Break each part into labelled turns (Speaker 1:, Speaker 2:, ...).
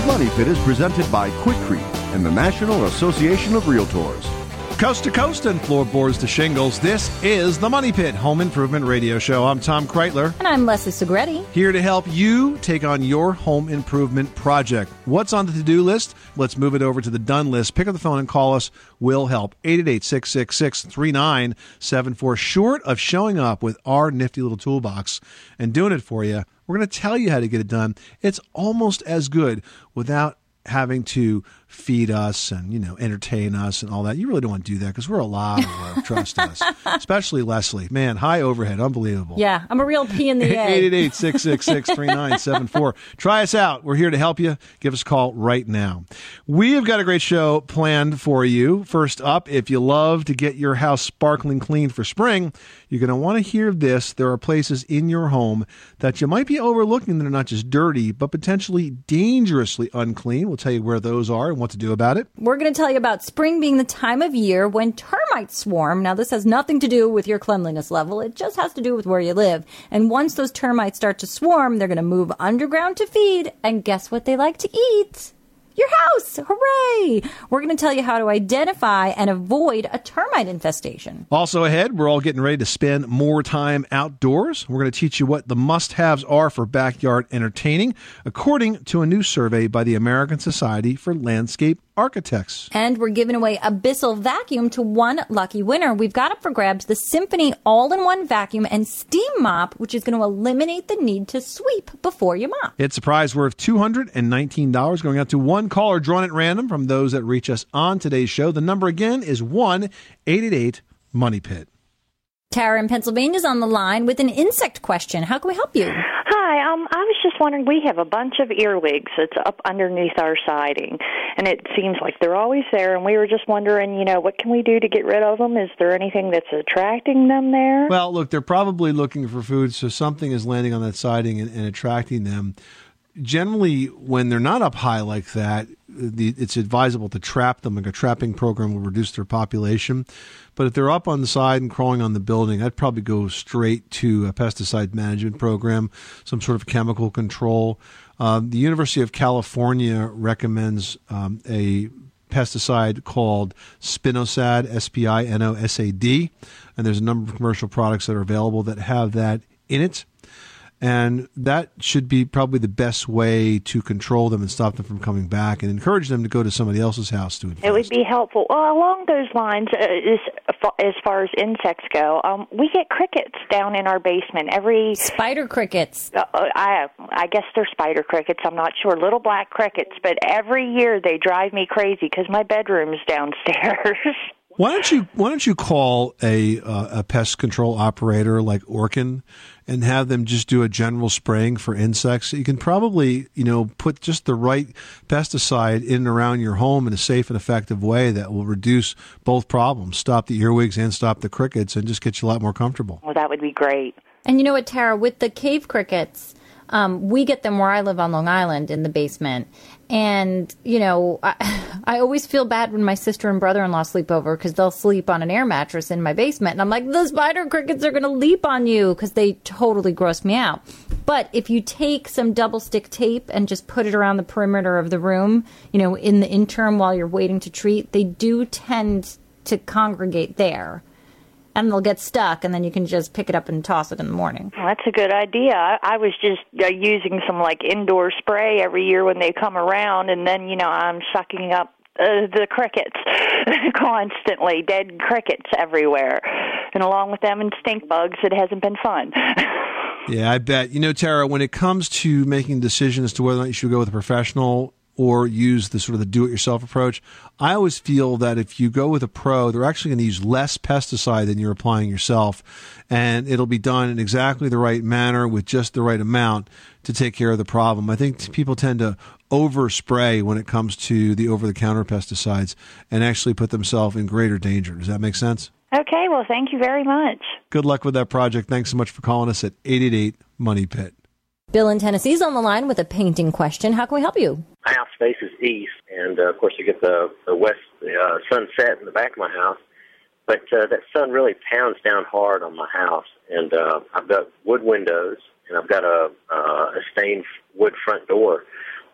Speaker 1: The Money Pit is presented by Quikrete and the National Association of Realtors.
Speaker 2: Coast to coast and floorboards to shingles, this is the Money Pit Home Improvement Radio Show. I'm Tom Kraeutler.
Speaker 3: And I'm Leslie Segrete.
Speaker 2: Here to help you take on your home improvement project. What's on the to do list? Let's move it over to the done list. Pick up the phone and call us. We'll help. 888 666 3974. Short of showing up with our nifty little toolbox and doing it for you, we're going to tell you how to get it done. It's almost as good without having to feed us and you know entertain us and all that. You really don't want to do that because we're a lot of work. trust us, especially Leslie. Man, high overhead, unbelievable.
Speaker 3: Yeah, I'm a real P in the A.
Speaker 2: 888-666-3974. Try us out. We're here to help you. Give us a call right now. We have got a great show planned for you. First up, if you love to get your house sparkling clean for spring, you're going to want to hear this. There are places in your home that you might be overlooking that are not just dirty, but potentially dangerously unclean. We'll tell you where those are what to do about it.
Speaker 3: We're going to tell you about spring being the time of year when termites swarm. Now, this has nothing to do with your cleanliness level, it just has to do with where you live. And once those termites start to swarm, they're going to move underground to feed. And guess what they like to eat? Your house. Hooray! We're going to tell you how to identify and avoid a termite infestation.
Speaker 2: Also, ahead, we're all getting ready to spend more time outdoors. We're going to teach you what the must haves are for backyard entertaining, according to a new survey by the American Society for Landscape architects.
Speaker 3: And we're giving away a Bissell vacuum to one lucky winner. We've got up for grabs the Symphony all in one vacuum and steam mop, which is going to eliminate the need to sweep before you mop.
Speaker 2: It's a prize worth $219 going out to one caller drawn at random from those that reach us on today's show. The number again is 1 888 Money Pit.
Speaker 3: Tara in Pennsylvania is on the line with an insect question. How can we help you?
Speaker 4: Hi, um, I was just wondering. We have a bunch of earwigs that's up underneath our siding, and it seems like they're always there. And we were just wondering, you know, what can we do to get rid of them? Is there anything that's attracting them there?
Speaker 2: Well, look, they're probably looking for food, so something is landing on that siding and, and attracting them generally when they're not up high like that the, it's advisable to trap them like a trapping program will reduce their population. But if they're up on the side and crawling on the building i'd probably go straight to a pesticide management program some sort of chemical control. Um, the university of california recommends um, a pesticide called spinosad s-p-i-n-o-s-a-d and there's a number of commercial products that are available that have that in it and that should be probably the best way to control them and stop them from coming back and encourage them to go to somebody else's house to invest.
Speaker 4: It would be helpful. Well, along those lines, uh, as, as far as insects go, um, we get crickets down in our basement every
Speaker 3: spider crickets.
Speaker 4: Uh, uh I I guess they're spider crickets. I'm not sure. Little black crickets, but every year they drive me crazy because my bedroom's downstairs.
Speaker 2: Why don't you Why don't you call a uh, a pest control operator like Orkin and have them just do a general spraying for insects? You can probably you know put just the right pesticide in and around your home in a safe and effective way that will reduce both problems, stop the earwigs and stop the crickets, and just get you a lot more comfortable.
Speaker 4: Well, that would be great.
Speaker 3: And you know what, Tara, with the cave crickets um, we get them where I live on Long Island in the basement. And, you know, I, I always feel bad when my sister and brother in law sleep over because they'll sleep on an air mattress in my basement. And I'm like, the spider crickets are going to leap on you because they totally gross me out. But if you take some double stick tape and just put it around the perimeter of the room, you know, in the interim while you're waiting to treat, they do tend to congregate there and they'll get stuck, and then you can just pick it up and toss it in the morning.
Speaker 4: Well, that's a good idea. I, I was just uh, using some like indoor spray every year when they come around, and then you know I'm sucking up uh, the crickets constantly, dead crickets everywhere, and along with them and stink bugs, it hasn't been fun.
Speaker 2: yeah, I bet. You know, Tara, when it comes to making decisions as to whether or not you should go with a professional or use the sort of the do-it-yourself approach. I always feel that if you go with a pro, they're actually going to use less pesticide than you're applying yourself, and it'll be done in exactly the right manner with just the right amount to take care of the problem. I think people tend to overspray when it comes to the over-the-counter pesticides and actually put themselves in greater danger. Does that make sense?
Speaker 4: Okay, well, thank you very much.
Speaker 2: Good luck with that project. Thanks so much for calling us at 888 Money Pit.
Speaker 3: Bill in Tennessee's on the line with a painting question. How can we help you?
Speaker 5: My house faces east, and uh, of course you get the the west uh, sunset in the back of my house. But uh, that sun really pounds down hard on my house, and uh, I've got wood windows, and I've got a uh, a stained wood front door.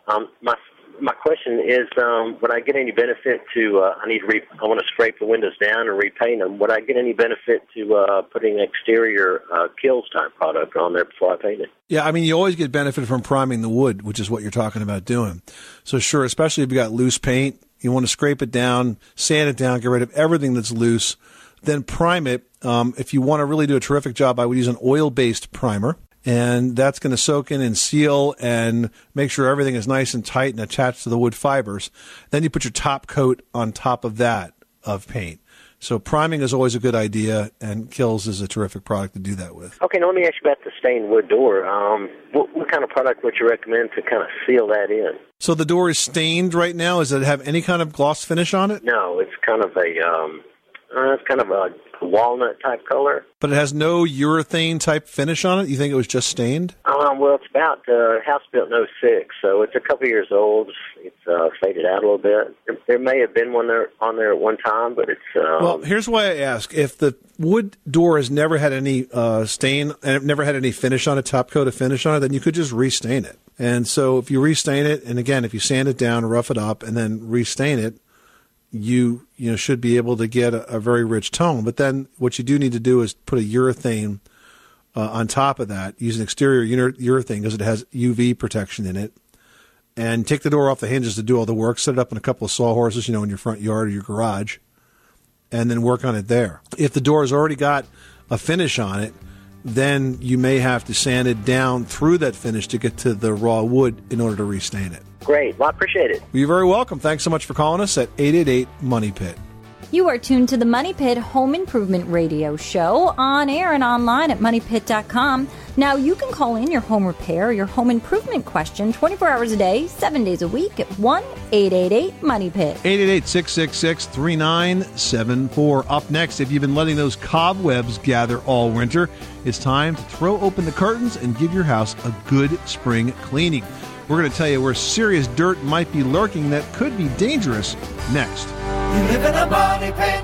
Speaker 5: Um, my my question is, um, would I get any benefit to? Uh, I need to re- I want to scrape the windows down and repaint them. Would I get any benefit to uh, putting an exterior uh, Kilz type product on there before I paint it?
Speaker 2: Yeah, I mean, you always get benefit from priming the wood, which is what you're talking about doing. So sure, especially if you got loose paint, you want to scrape it down, sand it down, get rid of everything that's loose, then prime it. Um, if you want to really do a terrific job, I would use an oil-based primer and that's going to soak in and seal and make sure everything is nice and tight and attached to the wood fibers. Then you put your top coat on top of that of paint. So priming is always a good idea, and Kilz is a terrific product to do that with.
Speaker 5: Okay, now let me ask you about the stained wood door. Um, what, what kind of product would you recommend to kind of seal that in?
Speaker 2: So the door is stained right now. Does it have any kind of gloss finish on it?
Speaker 5: No, it's kind of a um, uh, it's kind of a walnut type color.
Speaker 2: But it has no urethane type finish on it. You think it was just stained?
Speaker 5: Um, well, it's about uh, house built in 06, so it's a couple years old. It's uh, faded out a little bit. There, there may have been one there on there at one time, but it's. Um,
Speaker 2: well, here's why I ask: if the wood door has never had any uh, stain and never had any finish on it, top coat of finish on it, then you could just restain it. And so, if you restain it, and again, if you sand it down, rough it up, and then restain it, you you know should be able to get a, a, very rich tone. But then what you do need to do is put a urethane uh, on top of that. Use an exterior urethane because it has UV protection in it. And take the door off the hinges to do all the work. Set it up in a couple of sawhorses, you know, in your front yard or your garage, and then work on it there. If the door has already got a finish on it, then you may have to sand it down through that finish to get to the raw wood in order to restain it.
Speaker 5: Great. Well, I appreciate it.
Speaker 2: Well, you're very welcome. Thanks so much for calling us at 888 Money Pit.
Speaker 3: You are tuned to the Money Pit Home Improvement Radio Show on air and online at moneypit.com. Now, you can call in your home repair, your home improvement question 24 hours a day, 7 days a week at 1 888 Money Pit.
Speaker 2: 888 666 3974. Up next, if you've been letting those cobwebs gather all winter, it's time to throw open the curtains and give your house a good spring cleaning. We're going to tell you where serious dirt might be lurking that could be dangerous next. You live in a money pit.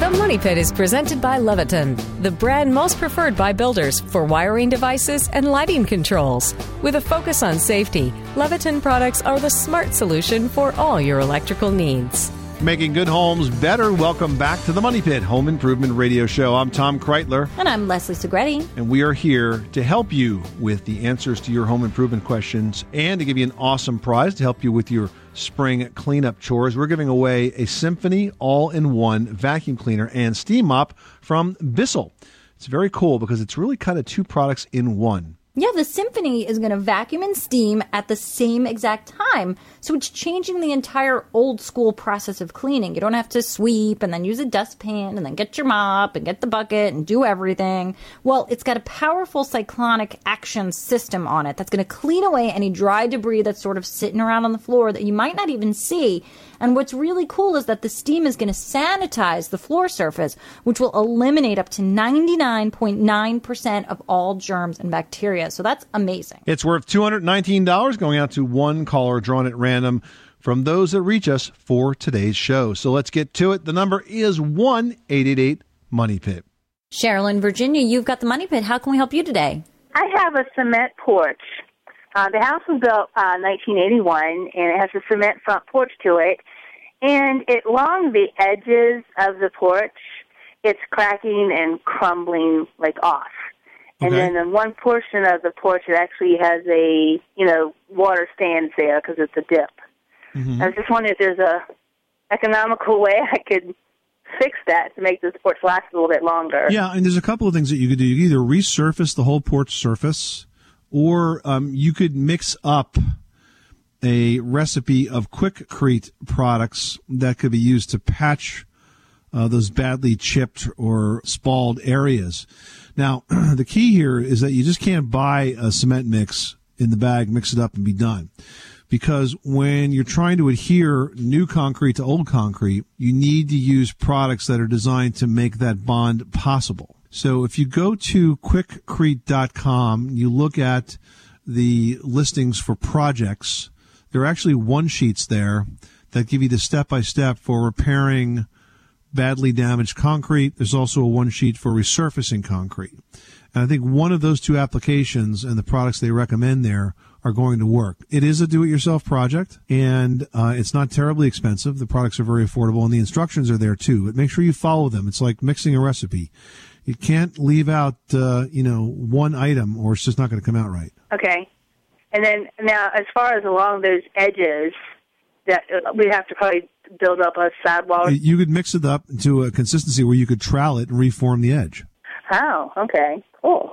Speaker 6: The Money Pit is presented by Leviton, the brand most preferred by builders for wiring devices and lighting controls. With a focus on safety, Leviton products are the smart solution for all your electrical needs
Speaker 2: making good homes better. Welcome back to the Money Pit Home Improvement Radio Show. I'm Tom Kraeutler.
Speaker 3: And I'm Leslie Segrete.
Speaker 2: And we are here to help you with the answers to your home improvement questions and to give you an awesome prize to help you with your spring cleanup chores. We're giving away a Symphony all in one vacuum cleaner and steam mop from Bissell. It's very cool because it's really kind of two products in one.
Speaker 3: Yeah, the Symphony is going to vacuum and steam at the same exact time. So it's changing the entire old school process of cleaning. You don't have to sweep and then use a dustpan and then get your mop and get the bucket and do everything. Well, it's got a powerful cyclonic action system on it that's going to clean away any dry debris that's sort of sitting around on the floor that you might not even see and what's really cool is that the steam is going to sanitize the floor surface, which will eliminate up to 99.9% of all germs and bacteria. So that's amazing.
Speaker 2: It's worth $219 going out to one caller drawn at random from those that reach us for today's show. So let's get to it. The number is 1 888 Money Pit.
Speaker 3: Cheryl in Virginia, you've got the Money Pit. How can we help you today?
Speaker 7: I have a cement porch uh, the house was built uh, 1981, and it has a cement front porch to it. And it along the edges of the porch, it's cracking and crumbling like off. And okay. then in one portion of the porch, it actually has a you know water stands there because it's a dip. Mm-hmm. I was just wondering if there's a economical way I could fix that to make this porch last a little bit longer.
Speaker 2: Yeah, and there's a couple of things that you could do. You could either resurface the whole porch surface or um, you could mix up a recipe of Quikrete products that could be used to patch uh, those badly chipped or spalled areas. Now, the key here is that you just can't buy a cement mix in the bag, mix it up, and be done. Because when you're trying to adhere new concrete to old concrete, you need to use products that are designed to make that bond possible. So if you go to quikrete.com, you look at the listings for projects, there are actually one sheets there that give you the step by step for repairing badly damaged concrete. There's also a one sheet for resurfacing concrete. And I think one of those two applications and the products they recommend there are going to work. It is a do-it-yourself project, and uh, it's not terribly expensive. The products are very affordable, and the instructions are there too. But make sure you follow them. It's like mixing a recipe. You can't leave out, uh, you know, one item, or it's just not going to come out right.
Speaker 7: Okay. And then now, as far as along those edges, that uh, we have to probably build up a sidewall.
Speaker 2: You could mix it up into a consistency where you could trowel it and reform the edge.
Speaker 7: Oh, okay. Cool.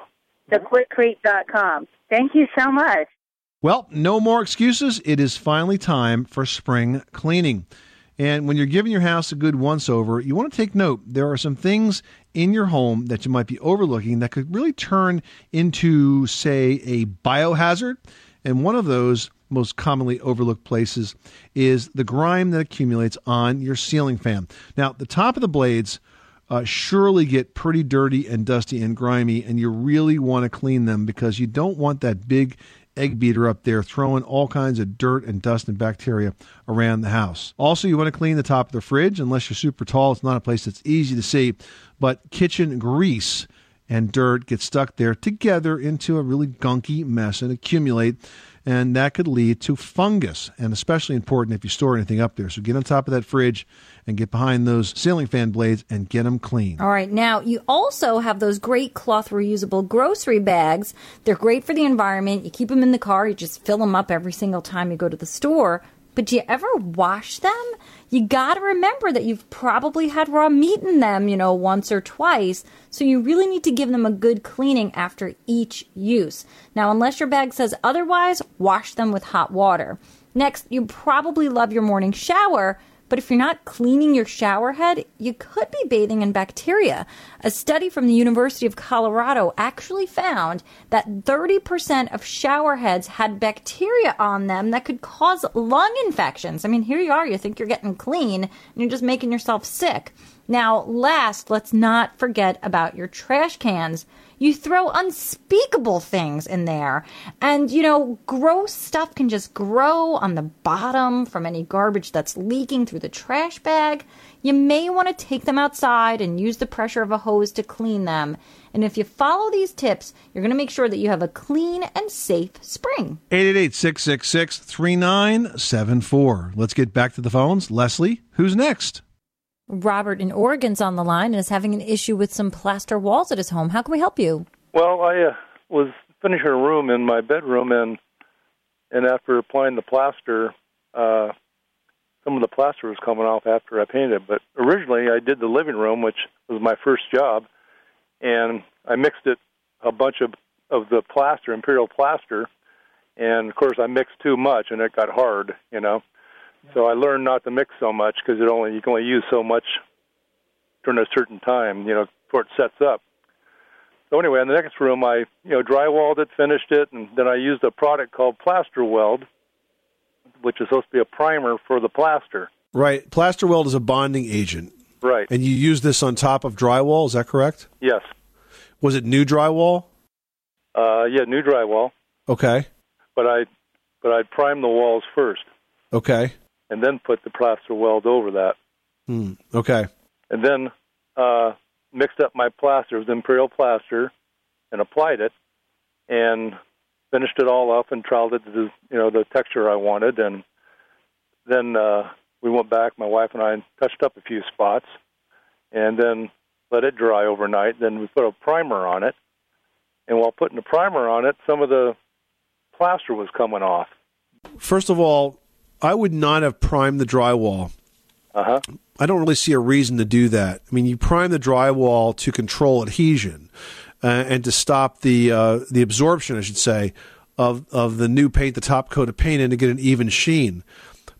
Speaker 7: TheQuikrete.com. Thank you so much.
Speaker 2: Well, no more excuses. It is finally time for spring cleaning. And when you're giving your house a good once over, you want to take note. There are some things in your home that you might be overlooking that could really turn into, say, a biohazard. And one of those most commonly overlooked places is the grime that accumulates on your ceiling fan. Now, the top of the blades uh, surely get pretty dirty and dusty and grimy, and you really want to clean them because you don't want that big egg beater up there throwing all kinds of dirt and dust and bacteria around the house. Also, you want to clean the top of the fridge. Unless you're super tall, it's not a place that's easy to see. But kitchen grease and dirt get stuck there together into a really gunky mess and accumulate and that could lead to fungus, and especially important if you store anything up there. So get on top of that fridge and get behind those ceiling fan blades and get them clean.
Speaker 3: All right. Now, you also have those great cloth reusable grocery bags. They're great for the environment. You keep them in the car, you just fill them up every single time you go to the store. But do you ever wash them? You got to remember that you've probably had raw meat in them, you know, once or twice. So you really need to give them a good cleaning after each use. Now, unless your bag says otherwise, wash them with hot water. Next, you probably love your morning shower, but if you're not cleaning your shower head, you could be bathing in bacteria. A study from the University of Colorado actually found that 30% of shower heads had bacteria on them that could cause lung infections. I mean, here you are, you think you're getting clean, and you're just making yourself sick. Now, last, let's not forget about your trash cans. You throw unspeakable things in there. And, you know, gross stuff can just grow on the bottom from any garbage that's leaking through the trash bag. You may want to take them outside and use the pressure of a hose to clean them. And if you follow these tips, you're going to make sure that you have a clean and safe spring.
Speaker 2: 888 666 3974. Let's get back to the phones. Leslie, who's next?
Speaker 3: Robert in Oregon's on the line and is having an issue with some plaster walls at his home. How can we help you?
Speaker 8: Well, I uh, was finishing a room in my bedroom, and and after applying the plaster, uh, some of the plaster was coming off after I painted. it. But originally, I did the living room, which was my first job, and I mixed it a bunch of of the plaster, imperial plaster, and of course I mixed too much, and it got hard, you know. So I learned not to mix so much because it only you can only use so much during a certain time, you know, before it sets up. So anyway, in the next room, I you know drywalled it, finished it, and then I used a product called Plaster Weld, which is supposed to be a primer for the plaster.
Speaker 2: Right, plaster weld is a bonding agent.
Speaker 8: Right.
Speaker 2: And you use this on top of drywall. Is that correct?
Speaker 8: Yes.
Speaker 2: Was it new drywall?
Speaker 8: Uh, yeah, new drywall.
Speaker 2: Okay.
Speaker 8: But I, but I'd prime the walls first.
Speaker 2: Okay
Speaker 8: and then put the plaster weld over that.
Speaker 2: Mm, okay.
Speaker 8: And then uh, mixed up my plaster with imperial plaster and applied it, and finished it all up and troweled it to the, you know the texture I wanted, and then uh, we went back. My wife and I touched up a few spots, and then let it dry overnight. Then we put a primer on it, and while putting the primer on it, some of the plaster was coming off.
Speaker 2: First of all, I would not have primed the drywall.
Speaker 8: Uh huh.
Speaker 2: I don't really see a reason to do that. I mean, you prime the drywall to control adhesion uh, and to stop the uh, the absorption, I should say, of of the new paint, the top coat of paint, and to get an even sheen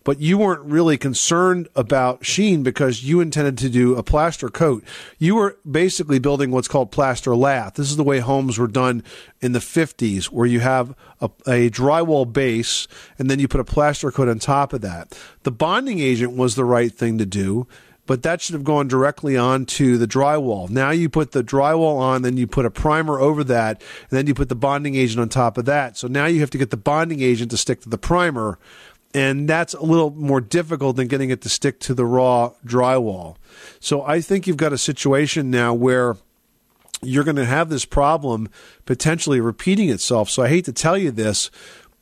Speaker 2: but you weren't really concerned about sheen because you intended to do a plaster coat. You were basically building what's called plaster lath. This is the way homes were done in the 50s, where you have a, a drywall base and then you put a plaster coat on top of that. The bonding agent was the right thing to do but that should have gone directly onto the drywall. Now you put the drywall on, then you put a primer over that, and then you put the bonding agent on top of that. So now you have to get the bonding agent to stick to the primer and that's a little more difficult than getting it to stick to the raw drywall. So I think you've got a situation now where you're going to have this problem potentially repeating itself. So I hate to tell you this,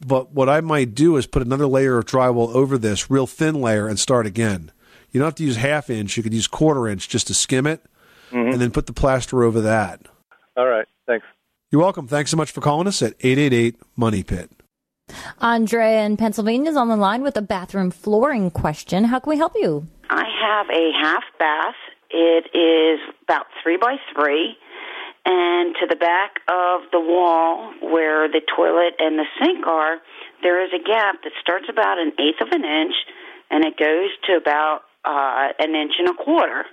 Speaker 2: but what I might do is put another layer of drywall over this, real thin layer, and start again. You don't have to use half inch. You could use quarter inch just to skim it,
Speaker 8: Mhm.
Speaker 2: and then put the plaster over that.
Speaker 8: All right. Thanks.
Speaker 2: You're welcome. Thanks so much for calling us at 888 Money Pit.
Speaker 3: Andrea in Pennsylvania is on the line with a bathroom flooring question. How can we help you?
Speaker 9: I have a half bath. It is about three by three, and to the back of the wall where the toilet and the sink are, there is a gap that starts about an eighth of an inch, and it goes to about uh, an inch and a quarter.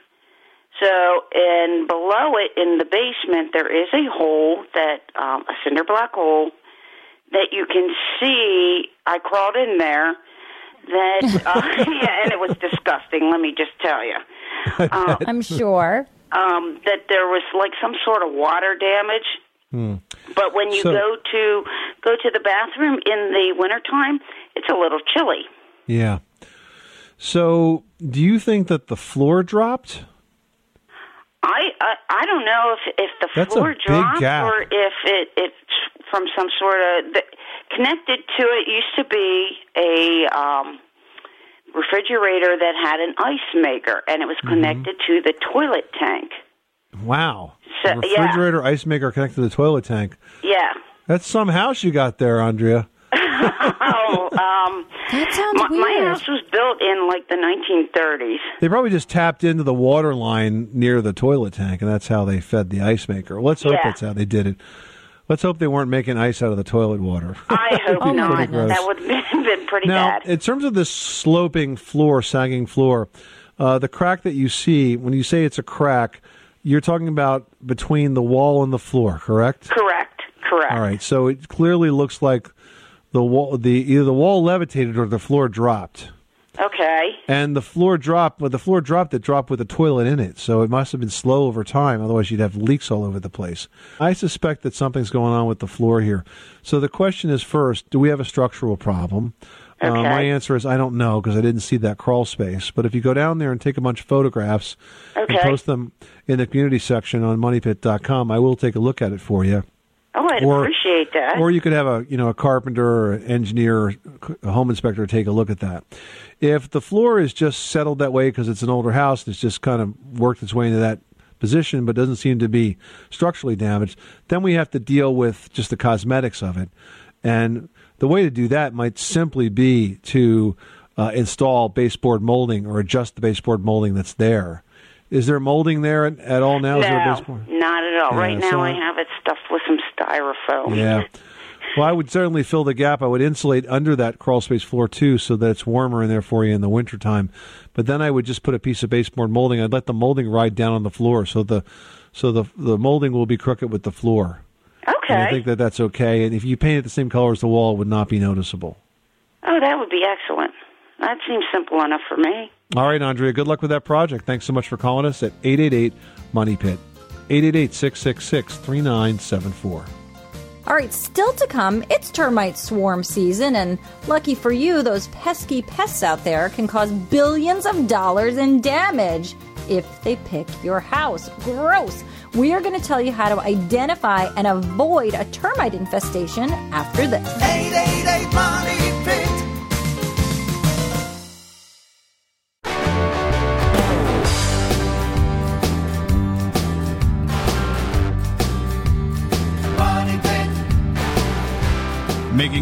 Speaker 9: So, and below it in the basement, there is a hole that um, a cinder block hole that you can see. I crawled in there. That uh, yeah, and it was disgusting. Let me just tell you. Uh,
Speaker 3: I'm sure.
Speaker 9: um, that there was like some sort of water damage.
Speaker 2: Hmm.
Speaker 9: But when you
Speaker 2: So-
Speaker 9: go to go to the bathroom in the wintertime, it's a little chilly.
Speaker 2: Yeah. So, do you think that the floor dropped?
Speaker 9: I I, I don't know if if the
Speaker 2: That's
Speaker 9: floor dropped or if it it's from some sort of the, connected to it used to be a um refrigerator that had an ice maker and it was
Speaker 2: Mm-hmm.
Speaker 9: connected to the toilet tank.
Speaker 2: Wow.
Speaker 9: So-
Speaker 2: A refrigerator ice maker connected to the toilet tank.
Speaker 9: Yeah.
Speaker 2: That's some house you got there, Andrea.
Speaker 9: oh, um,
Speaker 3: that sounds
Speaker 9: my, my house was built in like the 1930s.
Speaker 2: They probably just tapped into the water line near the toilet tank, and that's how they fed the ice maker. Let's hope
Speaker 9: Yeah.
Speaker 2: that's how they did it. Let's hope they weren't making ice out of the toilet water.
Speaker 9: I hope not. That would have been pretty
Speaker 2: now,
Speaker 9: bad.
Speaker 2: in terms of this sloping floor, sagging floor, uh, the crack that you see when you say it's a crack, you're talking about between the wall and the floor, correct?
Speaker 9: Correct. Correct.
Speaker 2: All right. So it clearly looks like the wall, the either the wall levitated or the floor dropped.
Speaker 9: Okay.
Speaker 2: And the floor dropped, but the floor dropped that dropped with the toilet in it. So it must have been slow over time. Otherwise, you'd have leaks all over the place. I suspect that something's going on with the floor here. So the question is first, do we have a structural problem? Uh,
Speaker 9: Okay.
Speaker 2: my answer is I don't know because I didn't see that crawl space. But if you go down there and take a bunch of photographs and post them in the community section on moneypit.com, I will take a look at it for you.
Speaker 9: I'd
Speaker 2: Or-
Speaker 9: appreciate that.
Speaker 2: Or you could have a you know a carpenter or an engineer, or a home inspector take a look at that. If the floor is just settled that way because it's an older house, and it's just kind of worked its way into that position, but doesn't seem to be structurally damaged, then we have to deal with just the cosmetics of it. And the way to do that might simply be to uh, install baseboard molding or adjust the baseboard molding that's there. Is there molding there at, at all now? Is there a
Speaker 9: no,
Speaker 2: baseboard?
Speaker 9: not at all.
Speaker 2: Yeah,
Speaker 9: right now,
Speaker 2: so-
Speaker 9: I have it stuffed with some styrofoam.
Speaker 2: Yeah. Well, I would certainly fill the gap. I would insulate under that crawl space floor too, so that it's warmer in there for you in the wintertime. But then I would just put a piece of baseboard molding. I'd let the molding ride down on the floor, so the so the the molding will be crooked with the floor.
Speaker 9: Okay.
Speaker 2: And I think that that's okay. And if you paint it the same color as the wall, it would not be noticeable.
Speaker 9: Oh, that would be excellent. That seems simple enough for me.
Speaker 2: All right, Andrea. Good luck with that project. Thanks so much for calling us at eight eight eight Money Pit, eight eight eight six six six three nine seven four.
Speaker 3: All right, still to come, it's termite swarm season, and lucky for you, those pesky pests out there can cause billions of dollars in damage if they pick your house. Gross! We are going to tell you how to identify and avoid a termite infestation after this.
Speaker 10: 888 Money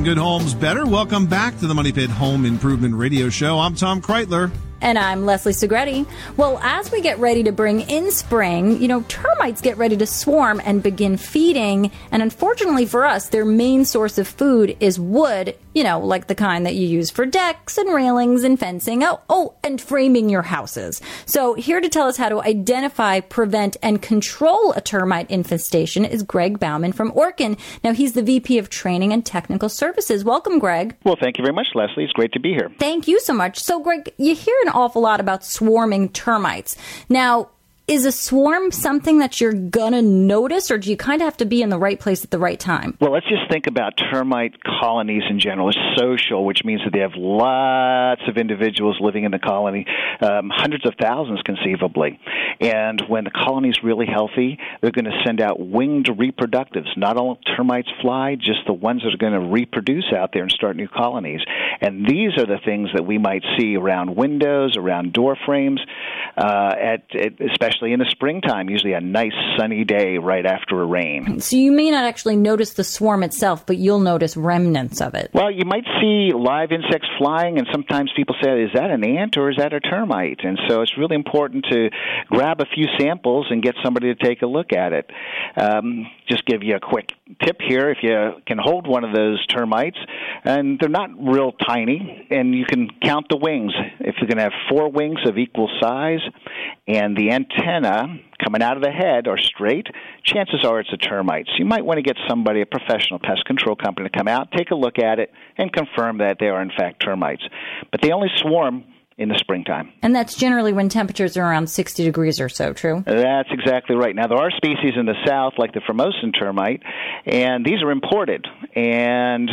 Speaker 11: Good homes better. Welcome back to the Money Pit Home Improvement Radio Show. I'm Tom Kraeutler.
Speaker 3: And I'm Leslie Segrete. Well, as we get ready to bring in spring, you know, termites get ready to swarm and begin feeding. And unfortunately for us, their main source of food is wood, you know, like the kind that you use for decks and railings and fencing. Oh, oh, and framing your houses. So here to tell us how to identify, prevent, and control a termite infestation is Greg Baumann from Orkin. Now, he's the VP of Training and Technical Services. Welcome, Greg.
Speaker 12: Well, thank you very much, Leslie. It's great to be here.
Speaker 3: Thank you so much. So, Greg, you hear an awful lot about swarming termites. Now, is a swarm something that you're gonna notice, or do you kind of have to be in the right place at the right time?
Speaker 12: Well, let's just think about termite colonies in general. It's social, which means that they have lots of individuals living in the colony, um, hundreds of thousands conceivably. And when the colony is really healthy, they're going to send out winged reproductives. Not all termites fly, just the ones that are going to reproduce out there and start new colonies. And these are the things that we might see around windows, around door frames, uh, at, at especially in the springtime. Usually, a nice sunny day right after a rain.
Speaker 3: So you may not actually notice the swarm itself, but you'll notice remnants of it.
Speaker 12: Well, you might see live insects flying, and sometimes people say, "Is that an ant or is that a termite?" And so it's really important to grab a few samples and get somebody to take a look at it. Um, just give you a quick tip here: if you can hold one of those termites, and they're not real tiny, and you can count the wings. If you're going to have four wings of equal size, and the antenna coming out of the head are straight, chances are it's a termite. So you might want to get somebody, a professional pest control company, to come out, take a look at it, and confirm that they are in fact termites. But they only swarm in the springtime.
Speaker 3: And that's generally when temperatures are around 60 degrees or so, true?
Speaker 12: That's exactly right. Now, there are species in the south, like the Formosan termite, and these are imported and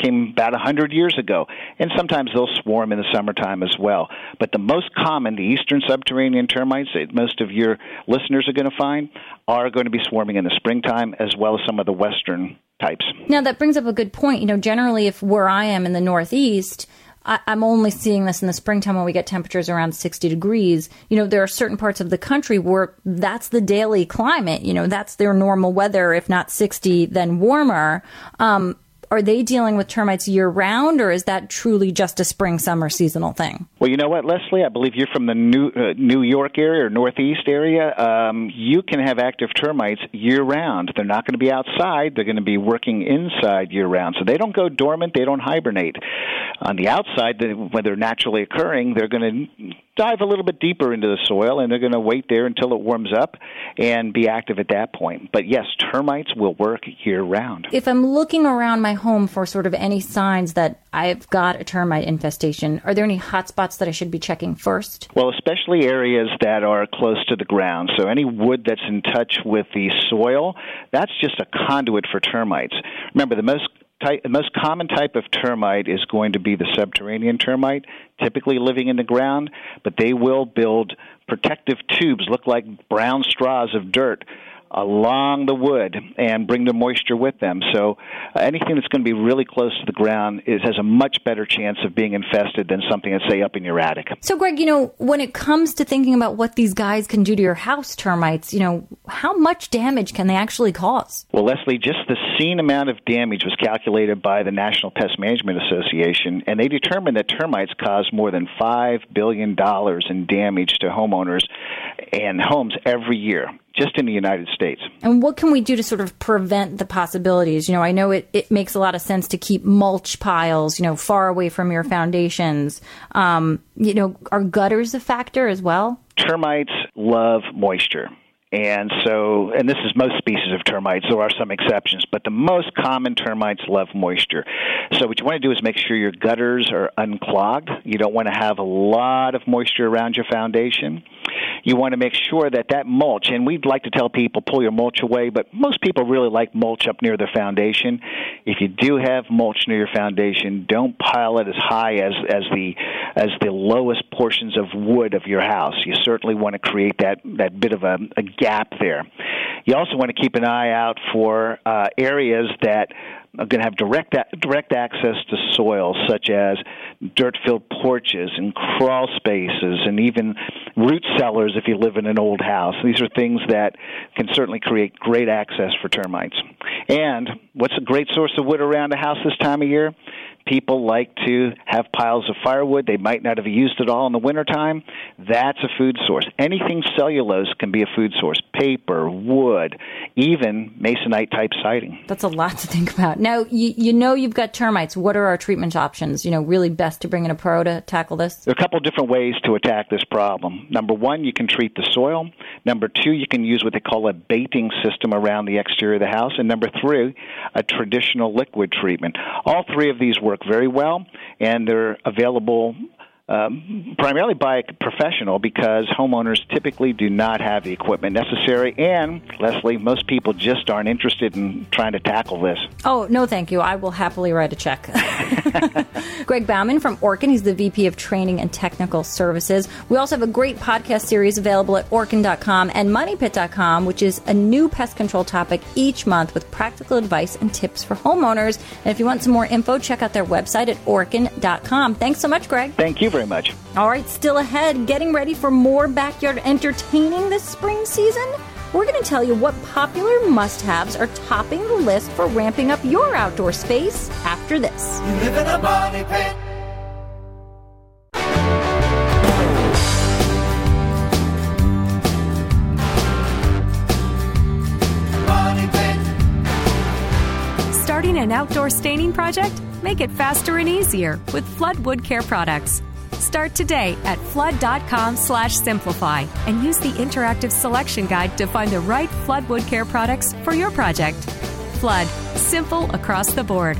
Speaker 12: came about 100 years ago. And sometimes they'll swarm in the summertime as well. But the most common, the eastern subterranean termites that most of your listeners are going to find, are going to be swarming in the springtime as well as some of the western types.
Speaker 3: Now, that brings up a good point. You know, generally, if where I am in the Northeast, I, I'm only seeing this in the springtime when we get temperatures around 60 degrees. You know, there are certain parts of the country where that's the daily climate. You know, that's their normal weather. If not 60, then warmer. Um, are they dealing with termites year round, or is that truly just a spring summer seasonal thing?
Speaker 12: Well, you know what, Leslie? I believe you're from the New uh, New York area or Northeast area. Um, you can have active termites year round. They're not going to be outside. They're going to be working inside year round. So they don't go dormant. They don't hibernate. On the outside, when they're naturally occurring, they're going to dive a little bit deeper into the soil and they're going to wait there until it warms up and be active at that point. But yes, termites will work year round.
Speaker 3: If I'm looking around my home for sort of any signs that I've got a termite infestation, are there any hot spots that I should be checking first?
Speaker 12: Well, especially areas that are close to the ground. So any wood that's in touch with the soil, that's just a conduit for termites. Remember, the most type, the most common type of termite is going to be the subterranean termite, typically living in the ground, but they will build protective tubes, look like brown straws of dirt along the wood and bring the moisture with them. So uh, anything that's going to be really close to the ground is has a much better chance of being infested than something that's say up in your attic.
Speaker 3: So, Greg, you know, when it comes to thinking about what these guys can do to your house, termites, you know, how much damage can they actually cause?
Speaker 12: Well, Leslie, just the seen amount of damage was calculated by the National Pest Management Association, and they determined that termites cause more than $5 billion in damage to homeowners and homes every year, just in the United States.
Speaker 3: And what can we do to sort of prevent the possibilities? You know, I know it, it makes a lot of sense to keep mulch piles, you know, far away from your foundations. Um, you know, are gutters a factor as well?
Speaker 12: termites love moisture. And so, and this is most species of termites. There are some exceptions, but the most common termites love moisture. So, what you want to do is make sure your gutters are unclogged. You don't want to have a lot of moisture around your foundation. You want to make sure that that mulch, and we'd like to tell people pull your mulch away, but most people really like mulch up near their foundation. If you do have mulch near your foundation, don't pile it as high as as the as the lowest portions of wood of your house. You certainly want to create that that bit of a, a gap there. You also want to keep an eye out for uh, areas that are going to have direct a- direct access to soil, such as dirt-filled porches and crawl spaces, and even root cellars if you live in an old house. These are things that can certainly create great access for termites. And what's a great source of wood around a house this time of year? People like to have piles of firewood. They might not have used it all in the wintertime. That's a food source. Anything cellulose can be a food source. Paper, wood, even masonite type siding.
Speaker 3: That's a lot to think about. Now, you, you know you've got termites. What are our treatment options? You know, really best to bring in a pro to tackle this?
Speaker 12: There are a couple of different ways to attack this problem. Number one, you can treat the soil. Number two, you can use what they call a baiting system around the exterior of the house. And number three, a traditional liquid treatment. All three of these work very well, and they're available um, primarily by a professional because homeowners typically do not have the equipment necessary. And, Leslie, most people just aren't interested in trying to tackle this.
Speaker 3: Oh, no, thank you. I will happily write a check. Greg Baumann from Orkin. He's the VP of Training and Technical Services. We also have a great podcast series available at orkin.com and moneypit.com, which is a new pest control topic each month with practical advice and tips for homeowners. And if you want some more info, check out their website at orkin.com. Thanks so much, Greg.
Speaker 12: Thank you very much.
Speaker 3: All right, still ahead, getting ready for more backyard entertaining this spring season? We're going to tell you what popular must haves are topping the list for ramping up your outdoor space after this.
Speaker 10: You live in a money pit. Pit.
Speaker 6: Starting an outdoor staining project? Make it faster and easier with Flood Wood Care products. Start today at flood.com slash simplify and use the interactive selection guide to find the right Flood Wood Care products for your project. Flood, simple across the board.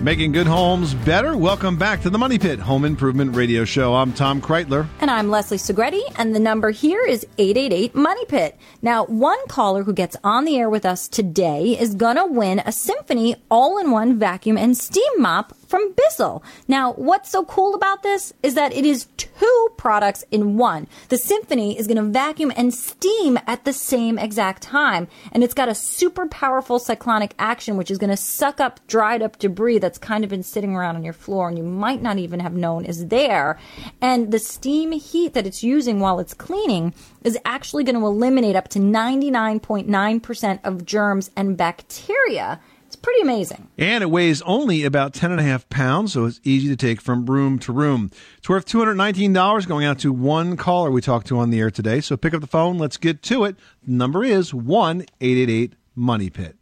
Speaker 11: Making good homes better. Welcome back to the Money Pit Home Improvement Radio Show. I'm Tom Kraeutler.
Speaker 3: And I'm Leslie Segrete, and the number here is 888 Money Pit. Now, one caller who gets on the air with us today is gonna win a Symphony all-in-one vacuum and steam mop from Bissell. Now, what's so cool about this is that it is two products in one. The Symphony is going to vacuum and steam at the same exact time, and it's got a super powerful cyclonic action which is going to suck up dried up debris that's kind of been sitting around on your floor and you might not even have known is there. And the steam heat that it's using while it's cleaning is actually going to eliminate up to 99.9% of germs and bacteria. It's pretty amazing.
Speaker 11: And it weighs only about 10 and a half pounds, so it's easy to take from room to room. It's worth $219 going out to one caller we talked to on the air today. So pick up the phone. Let's get to it. The number is 1 888 Money Pit.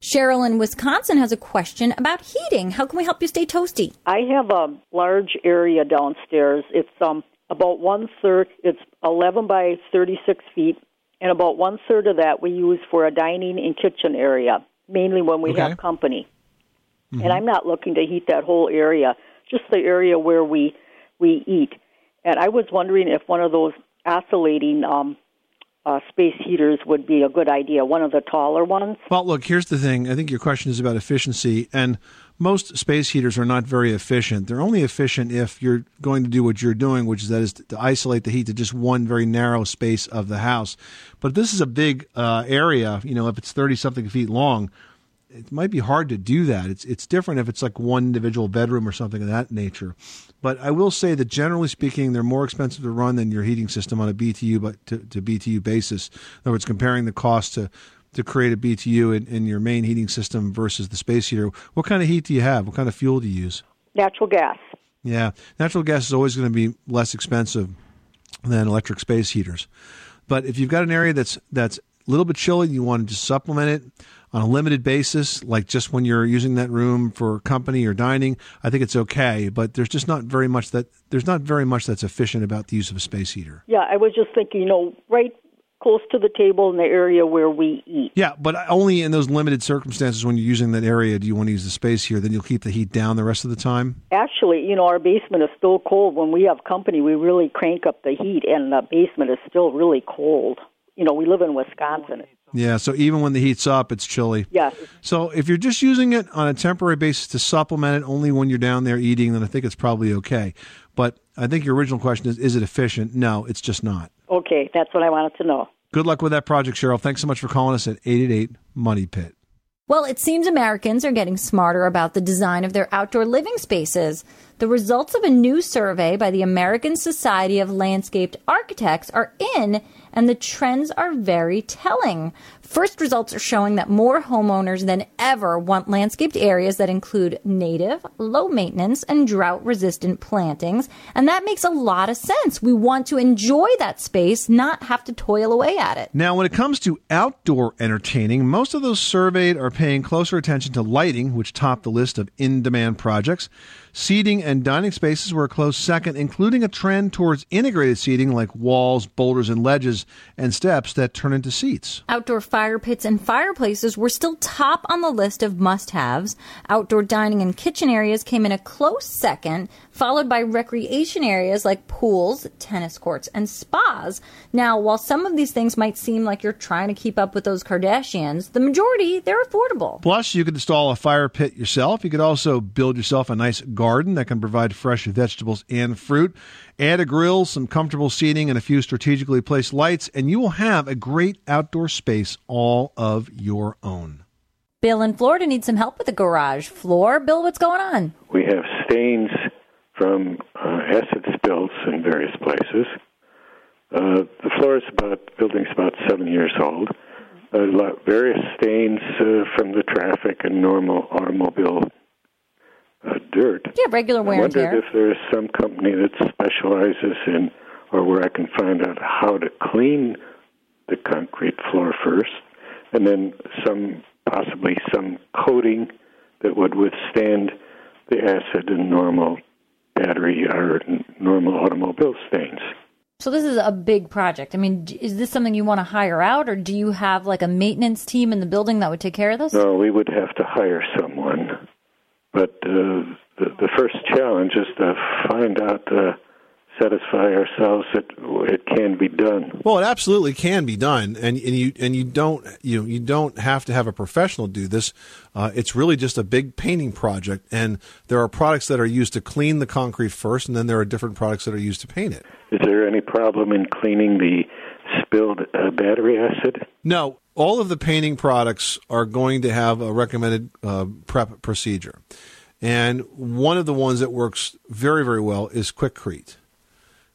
Speaker 3: Cheryl in Wisconsin has a question about heating. How can we help you stay toasty?
Speaker 13: I have a large area downstairs. It's um about one third. It's eleven by thirty six feet, and about one third of that we use for a dining and kitchen area, mainly when we
Speaker 14: Okay.
Speaker 13: have company. And I'm not looking to heat that whole area, just the area where we we eat. And I was wondering if one of those oscillating um, uh, space heaters would be a good idea. One of the taller ones.
Speaker 2: Well, look, here's the thing. I think your question is about efficiency, and most space heaters are not very efficient. They're only efficient if you're going to do what you're doing, which is that is to isolate the heat to just one very narrow space of the house. But this is a big uh, area, you know, if it's thirty something feet long, it might be hard to do that. It's it's different if it's like one individual bedroom or something of that nature. But I will say that generally speaking, they're more expensive to run than your heating system on a BTU but to, to BTU basis. In other words, comparing the cost to to create a BTU in, in your main heating system versus the space heater. What kind of heat do you have? What kind of fuel do you use?
Speaker 13: Natural gas.
Speaker 2: Yeah, natural gas is always going to be less expensive than electric space heaters. But if you've got an area that's that's a little bit chilly, you want to just supplement it on a limited basis, like just when you're using that room for company or dining. I think it's okay, but there's just not very much that there's not very much that's efficient about the use of a space heater.
Speaker 13: Yeah, I was just thinking, you know, right close to the table in the area where we eat.
Speaker 2: Yeah, but only in those limited circumstances when you're using that area do you want to use the space here. Then you'll keep the heat down the rest of the time.
Speaker 13: Actually, you know, our basement is still cold. When we have company, we really crank up the heat, and the basement is still really cold. You know, we live in Wisconsin.
Speaker 2: Yeah, so even when the heat's up, it's chilly.
Speaker 13: Yes.
Speaker 2: So if you're just using it on a temporary basis to supplement it only when you're down there eating, then I think it's probably okay. But I think your original question is is it efficient? No, it's just not.
Speaker 13: Okay, that's what I wanted to know.
Speaker 2: Good luck with that project, Cheryl. Thanks so much for calling us at 888 Money Pit.
Speaker 3: Well, it seems Americans are getting smarter about the design of their outdoor living spaces. The results of a new survey by the American Society of Landscaped Architects are in, and the trends are very telling. First results are showing that more homeowners than ever want landscaped areas that include native, low maintenance, and drought resistant plantings. And that makes a lot of sense. We want to enjoy that space, not have to toil away at it.
Speaker 2: Now, when it comes to outdoor entertaining, most of those surveyed are paying closer attention to lighting, which topped the list of in demand projects. Seating and dining spaces were a close second, including a trend towards integrated seating like walls, boulders, and ledges and steps that turn into seats.
Speaker 3: Outdoor fire pits and fireplaces were still top on the list of must haves. Outdoor dining and kitchen areas came in a close second, followed by recreation areas like pools, tennis courts, and spas. Now, while some of these things might seem like you're trying to keep up with those Kardashians, the majority, they're affordable.
Speaker 11: Plus, you could install a fire pit yourself. You could also build yourself a nice garden that can provide fresh vegetables and fruit. Add a grill, some comfortable seating, and a few strategically placed lights, and you will have a great outdoor space all of your own.
Speaker 3: Bill in Florida needs some help with the garage floor. Bill, what's going on?
Speaker 14: We have stains from uh, acid spills in various places. Uh, the floor is about building's about seven years old. A lot, various stains uh, from the traffic and normal automobile Uh, dirt.
Speaker 3: Yeah, regular wear
Speaker 14: I
Speaker 3: and
Speaker 14: wondered
Speaker 3: tear.
Speaker 14: if there is some company that specializes in, or where I can find out how to clean the concrete floor first, and then some possibly some coating that would withstand the acid and normal battery or normal automobile stains.
Speaker 3: So this is a big project. I mean, is this something you want to hire out, or do you have like a maintenance team in the building that would take care of this?
Speaker 14: No, we would have to hire someone. But uh, the, the first challenge is to find out, uh, satisfy ourselves that it can be done.
Speaker 2: Well, it absolutely can be done, and, and you and you don't you you don't have to have a professional do this. Uh, it's really just a big painting project, and there are products that are used to clean the concrete first, and then there are different products that are used to paint it.
Speaker 14: Is there any problem in cleaning the spilled uh, battery acid?
Speaker 2: No, all of the painting products are going to have a recommended uh, prep procedure, and one of the ones that works very very well is Quikrete.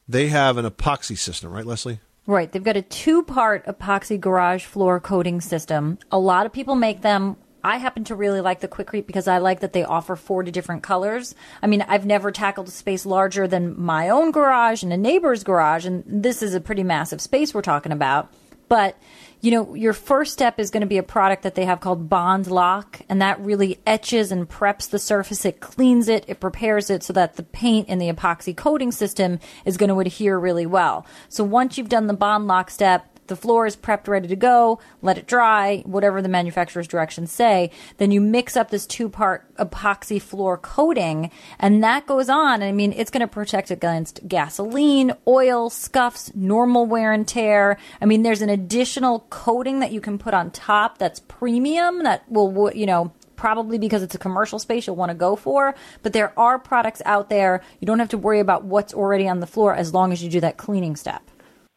Speaker 2: They have an epoxy system, right, Leslie?
Speaker 3: Right. They've got a two part epoxy garage floor coating system. A lot of people make them. I happen to really like the Quikrete because I like that they offer 40 different colors. I mean, I've never tackled a space larger than my own garage and a neighbor's garage, and this is a pretty massive space we're talking about. But, you know, your first step is going to be a product that they have called Bond Lock, and that really etches and preps the surface. It cleans it, it prepares it so that the paint and the epoxy coating system is going to adhere really well. So once you've done the Bond Lock step, the floor is prepped, ready to go. Let it dry, whatever the manufacturer's directions say. Then you mix up this two part epoxy floor coating, and that goes on. I mean, it's going to protect against gasoline, oil, scuffs, normal wear and tear. I mean, there's an additional coating that you can put on top that's premium that will, you know, probably because it's a commercial space you'll want to go for. But there are products out there. You don't have to worry about what's already on the floor as long as you do that cleaning step.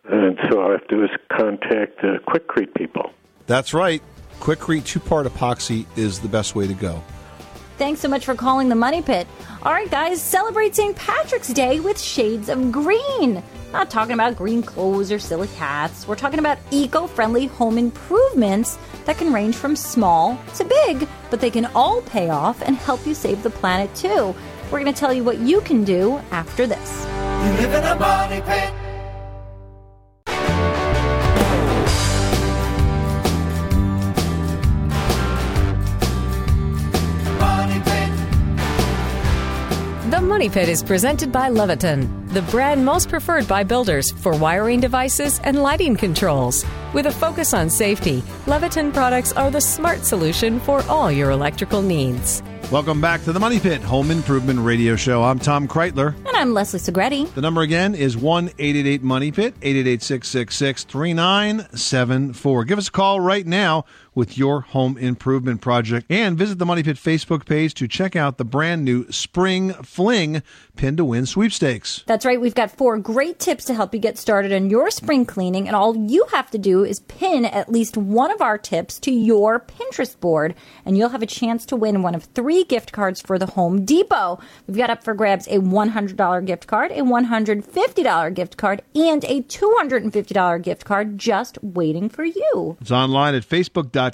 Speaker 14: And so all I have to do is contact the Quikrete people.
Speaker 2: That's right. Quikrete two part epoxy is the best way to go.
Speaker 3: Thanks so much for calling the Money Pit. All right, guys, celebrate St. Patrick's Day with shades of green. Not talking about green clothes or silly hats. We're talking about eco friendly home improvements that can range from small to big, but they can all pay off and help you save the planet too. We're going to tell you what you can do after this.
Speaker 6: The Money Pit is presented by Leviton, the brand most preferred by builders for wiring devices and lighting controls. With a focus on safety, Leviton products are the smart solution for all your electrical needs.
Speaker 11: Welcome back to the Money Pit Home Improvement Radio Show. I'm Tom Kraeutler.
Speaker 3: And I'm Leslie Segrete.
Speaker 11: The number again is 1 888 Money Pit, 888 666 3974. Give us a call right now with your home improvement project and visit the Money Pit Facebook page to check out the brand new Spring Fling Pin to Win sweepstakes.
Speaker 3: That's right. We've got four great tips to help you get started on your spring cleaning, and all you have to do is pin at least one of our tips to your Pinterest board, and you'll have a chance to win one of three gift cards for the Home Depot. We've got up for grabs a $100 gift card, a $150 gift card, and a $250 gift card just waiting for you.
Speaker 11: It's online at facebook.com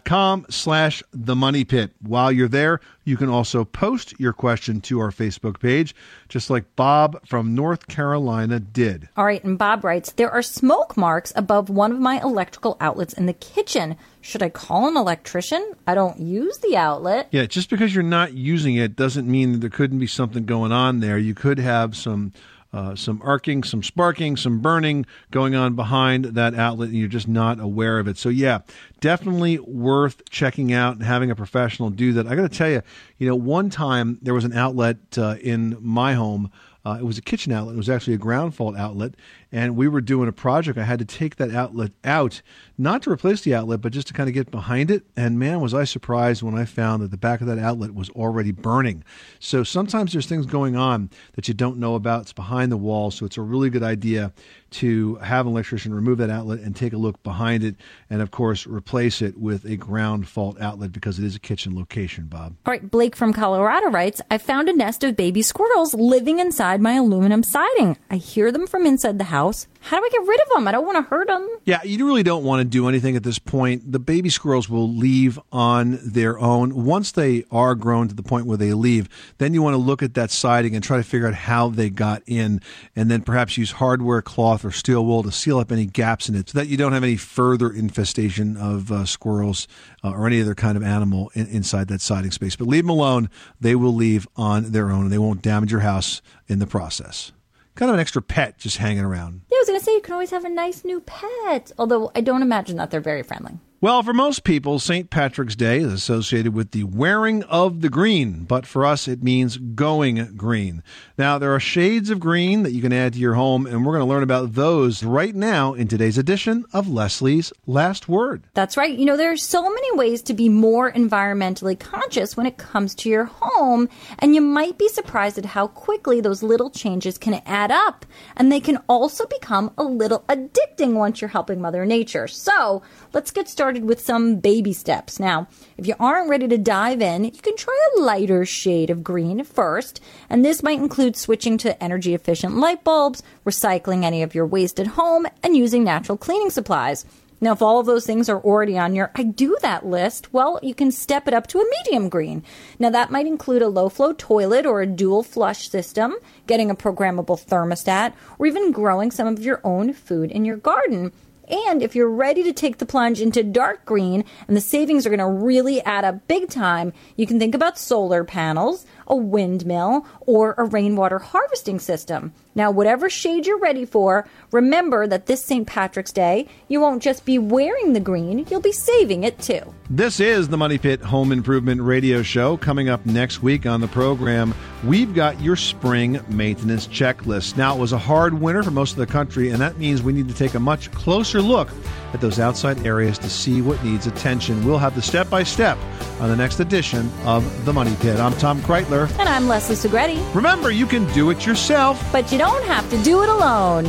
Speaker 11: slash the money pit. While you're there, you can also post your question to our Facebook page, just like Bob from North Carolina did.
Speaker 3: All right, and Bob writes There are smoke marks above one of my electrical outlets in the kitchen. Should I call an electrician? I don't use the outlet.
Speaker 11: Yeah, just because you're not using it doesn't mean that there couldn't be something going on there. You could have some
Speaker 2: uh, some arcing, some sparking, some burning going on behind that outlet, and you're just not aware of it. So, yeah, definitely worth checking out and having a professional do that. I got to tell you, you know, one time there was an outlet uh, in my home. Uh, it was a kitchen outlet. It was actually a ground fault outlet, and we were doing a project. I had to take that outlet out, not to replace the outlet, but just to kind of get behind it. And man, was I surprised when I found that the back of that outlet was already burning. So sometimes there's things going on that you don't know about. It's behind the wall, so it's a really good idea to have an electrician remove that outlet and take a look behind it, and of course replace it with a ground fault outlet because it is a kitchen location. Bob.
Speaker 3: All right, Blake from Colorado writes, I found a nest of baby squirrels living inside my aluminum siding. I hear them from inside the house. How do I get rid of them? I don't want to hurt them.
Speaker 2: Yeah, you really don't want to do anything at this point. The baby squirrels will leave on their own. Once they are grown to the point where they leave, then you want to look at that siding and try to figure out how they got in, and then perhaps use hardware, cloth, or steel wool to seal up any gaps in it so that you don't have any further infestation of uh, squirrels uh, or any other kind of animal in, inside that siding space. But leave them alone. They will leave on their own, and they won't damage your house in the process kind of an extra pet just hanging around.
Speaker 3: Yeah, I was going to say you can always have a nice new pet. Although I don't imagine that they're very friendly.
Speaker 2: Well, for most people, St. Patrick's Day is associated with the wearing of the green, but for us, it means going green. Now, there are shades of green that you can add to your home, and we're going to learn about those right now in today's edition of Leslie's Last Word.
Speaker 3: That's right. You know, there are so many ways to be more environmentally conscious when it comes to your home, and you might be surprised at how quickly those little changes can add up. And they can also become a little addicting once you're helping Mother Nature. So, let's get started with some baby steps. Now, if you aren't ready to dive in, you can try a lighter shade of green first, and this might include switching to energy efficient light bulbs, recycling any of your waste at home, and using natural cleaning supplies. Now, if all of those things are already on your I do that list, well, you can step it up to a medium green. Now, that might include a low flow toilet or a dual flush system, getting a programmable thermostat, or even growing some of your own food in your garden. And if you're ready to take the plunge into dark green and the savings are going to really add up big time, you can think about solar panels, a windmill, or a rainwater harvesting system. Now, whatever shade you're ready for, remember that this St. Patrick's Day, you won't just be wearing the green, you'll be saving it too.
Speaker 2: This is the Money Pit Home Improvement Radio Show. Coming up next week on the program, we've got your spring maintenance checklist. Now, it was a hard winter for most of the country, and that means we need to take a much closer look at those outside areas to see what needs attention. We'll have the step by step on the next edition of The Money Pit. I'm Tom Kraeutler.
Speaker 3: And I'm Leslie Segrete.
Speaker 2: Remember, you can do it yourself,
Speaker 3: but you don't have to do it alone.